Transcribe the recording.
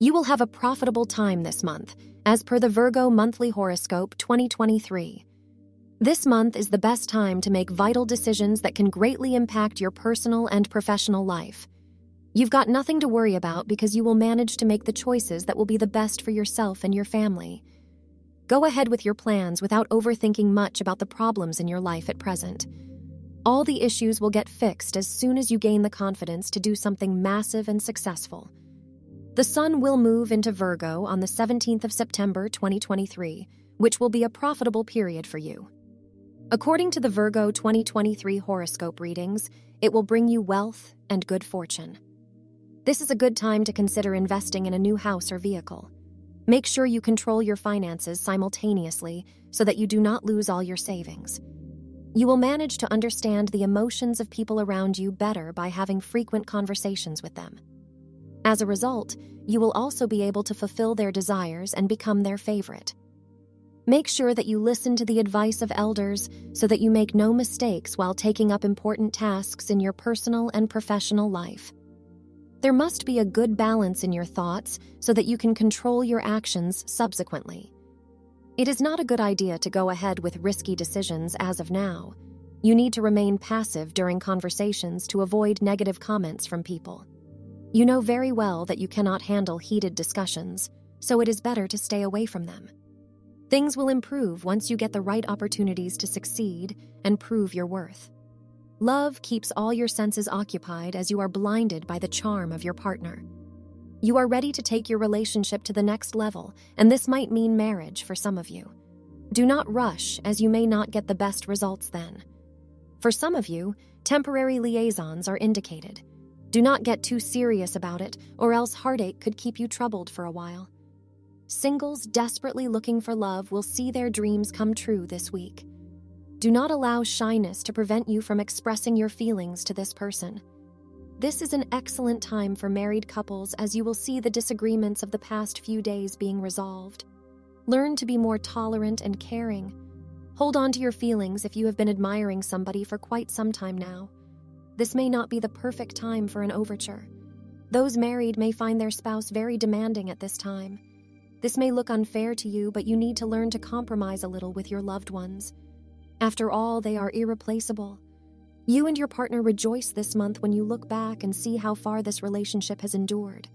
You will have a profitable time this month, as per the Virgo Monthly Horoscope 2023. This month is the best time to make vital decisions that can greatly impact your personal and professional life. You've got nothing to worry about because you will manage to make the choices that will be the best for yourself and your family. Go ahead with your plans without overthinking much about the problems in your life at present. All the issues will get fixed as soon as you gain the confidence to do something massive and successful. The Sun will move into Virgo on the 17th of September 2023, which will be a profitable period for you. According to the Virgo 2023 horoscope readings, it will bring you wealth and good fortune. This is a good time to consider investing in a new house or vehicle. Make sure you control your finances simultaneously so that you do not lose all your savings. You will manage to understand the emotions of people around you better by having frequent conversations with them. As a result, you will also be able to fulfill their desires and become their favorite. Make sure that you listen to the advice of elders so that you make no mistakes while taking up important tasks in your personal and professional life. There must be a good balance in your thoughts so that you can control your actions subsequently. It is not a good idea to go ahead with risky decisions as of now. You need to remain passive during conversations to avoid negative comments from people. You know very well that you cannot handle heated discussions, so it is better to stay away from them. Things will improve once you get the right opportunities to succeed and prove your worth. Love keeps all your senses occupied as you are blinded by the charm of your partner. You are ready to take your relationship to the next level, and this might mean marriage for some of you. Do not rush, as you may not get the best results then. For some of you, temporary liaisons are indicated. Do not get too serious about it, or else heartache could keep you troubled for a while. Singles desperately looking for love will see their dreams come true this week. Do not allow shyness to prevent you from expressing your feelings to this person. This is an excellent time for married couples as you will see the disagreements of the past few days being resolved. Learn to be more tolerant and caring. Hold on to your feelings if you have been admiring somebody for quite some time now. This may not be the perfect time for an overture. Those married may find their spouse very demanding at this time. This may look unfair to you, but you need to learn to compromise a little with your loved ones. After all, they are irreplaceable. You and your partner rejoice this month when you look back and see how far this relationship has endured.